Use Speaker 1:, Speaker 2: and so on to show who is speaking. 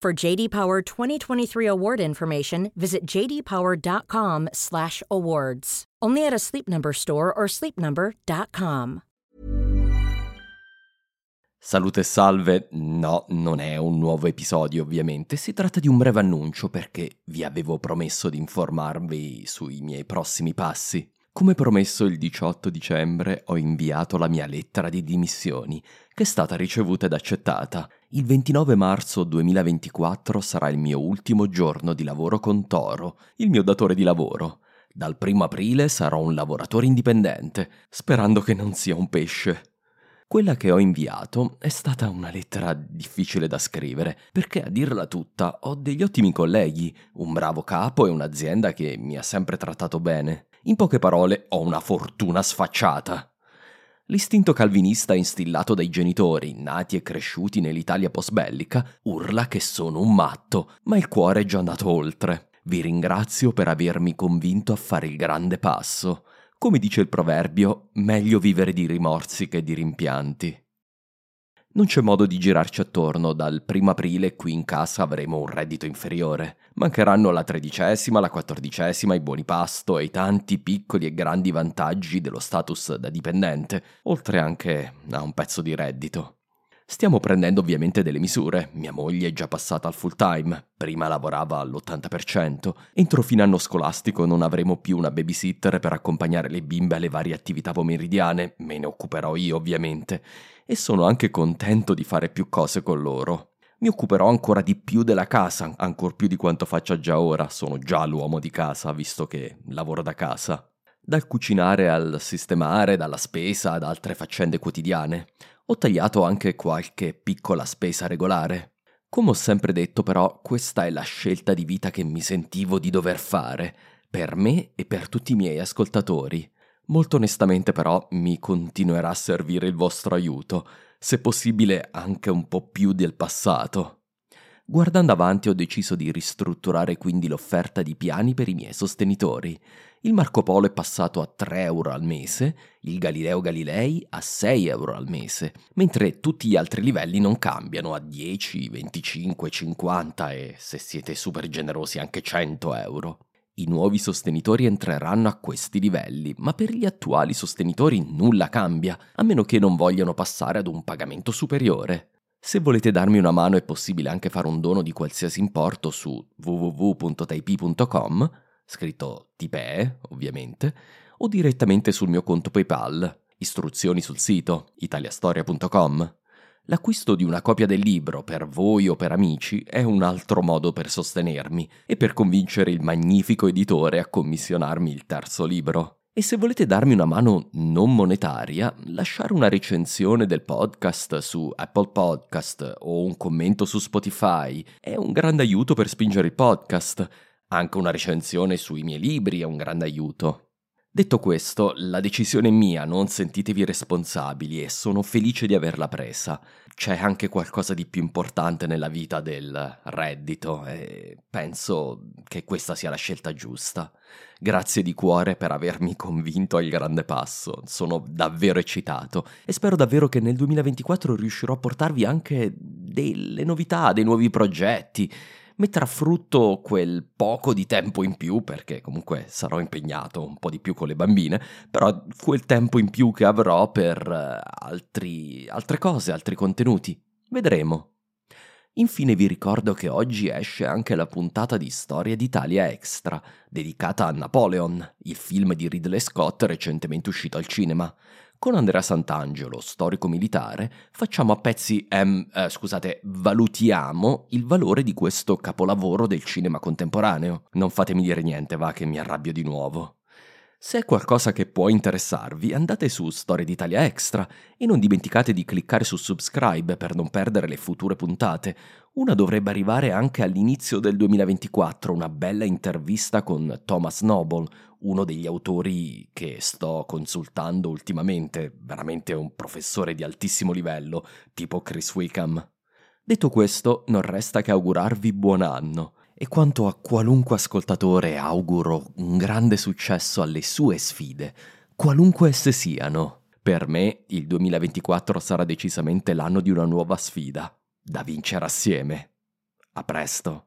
Speaker 1: For JD Power 2023 award information, visit jdpower.com/awards. Only at a Sleep Number store or sleepnumber.com.
Speaker 2: Salute e salve, no, non è un nuovo episodio ovviamente, si tratta di un breve annuncio perché vi avevo promesso di informarvi sui miei prossimi passi. Come promesso il 18 dicembre ho inviato la mia lettera di dimissioni, che è stata ricevuta ed accettata. Il 29 marzo 2024 sarà il mio ultimo giorno di lavoro con Toro, il mio datore di lavoro. Dal 1 aprile sarò un lavoratore indipendente, sperando che non sia un pesce. Quella che ho inviato è stata una lettera difficile da scrivere, perché a dirla tutta ho degli ottimi colleghi, un bravo capo e un'azienda che mi ha sempre trattato bene. In poche parole, ho una fortuna sfacciata. L'istinto calvinista instillato dai genitori, nati e cresciuti nell'Italia post-bellica, urla che sono un matto, ma il cuore è già andato oltre. Vi ringrazio per avermi convinto a fare il grande passo. Come dice il proverbio, meglio vivere di rimorsi che di rimpianti. Non c'è modo di girarci attorno, dal primo aprile qui in casa avremo un reddito inferiore. Mancheranno la tredicesima, la quattordicesima, i buoni pasto e i tanti piccoli e grandi vantaggi dello status da dipendente, oltre anche a un pezzo di reddito. Stiamo prendendo ovviamente delle misure. Mia moglie è già passata al full time, prima lavorava all'80%. Entro fine anno scolastico non avremo più una babysitter per accompagnare le bimbe alle varie attività pomeridiane, me ne occuperò io ovviamente, e sono anche contento di fare più cose con loro. Mi occuperò ancora di più della casa, ancor più di quanto faccia già ora, sono già l'uomo di casa, visto che lavoro da casa. Dal cucinare al sistemare, dalla spesa ad altre faccende quotidiane. Ho tagliato anche qualche piccola spesa regolare. Come ho sempre detto però, questa è la scelta di vita che mi sentivo di dover fare, per me e per tutti i miei ascoltatori. Molto onestamente però mi continuerà a servire il vostro aiuto, se possibile anche un po' più del passato. Guardando avanti ho deciso di ristrutturare quindi l'offerta di piani per i miei sostenitori il Marco Polo è passato a 3 euro al mese, il Galileo Galilei a 6 euro al mese, mentre tutti gli altri livelli non cambiano a 10, 25, 50 e, se siete super generosi, anche 100 euro. I nuovi sostenitori entreranno a questi livelli, ma per gli attuali sostenitori nulla cambia, a meno che non vogliano passare ad un pagamento superiore. Se volete darmi una mano è possibile anche fare un dono di qualsiasi importo su www.taipi.com scritto Tipe, ovviamente, o direttamente sul mio conto PayPal, istruzioni sul sito italiastoria.com. L'acquisto di una copia del libro per voi o per amici è un altro modo per sostenermi e per convincere il magnifico editore a commissionarmi il terzo libro. E se volete darmi una mano non monetaria, lasciare una recensione del podcast su Apple Podcast o un commento su Spotify è un grande aiuto per spingere il podcast anche una recensione sui miei libri è un grande aiuto. Detto questo, la decisione è mia, non sentitevi responsabili e sono felice di averla presa. C'è anche qualcosa di più importante nella vita del reddito e penso che questa sia la scelta giusta. Grazie di cuore per avermi convinto al grande passo, sono davvero eccitato e spero davvero che nel 2024 riuscirò a portarvi anche delle novità, dei nuovi progetti mettere a frutto quel poco di tempo in più, perché comunque sarò impegnato un po' di più con le bambine, però quel tempo in più che avrò per eh, altri, altre cose, altri contenuti. Vedremo. Infine vi ricordo che oggi esce anche la puntata di Storia d'Italia Extra, dedicata a Napoleon, il film di Ridley Scott recentemente uscito al cinema. Con Andrea Sant'Angelo, storico militare, facciamo a pezzi, ehm, eh, scusate, valutiamo il valore di questo capolavoro del cinema contemporaneo. Non fatemi dire niente, va che mi arrabbio di nuovo. Se è qualcosa che può interessarvi, andate su Storia d'Italia Extra e non dimenticate di cliccare su subscribe per non perdere le future puntate. Una dovrebbe arrivare anche all'inizio del 2024, una bella intervista con Thomas Noble, uno degli autori che sto consultando ultimamente, veramente un professore di altissimo livello, tipo Chris Wickham. Detto questo, non resta che augurarvi buon anno e quanto a qualunque ascoltatore auguro un grande successo alle sue sfide, qualunque esse siano. Per me il 2024 sarà decisamente l'anno di una nuova sfida, da vincere assieme. A presto.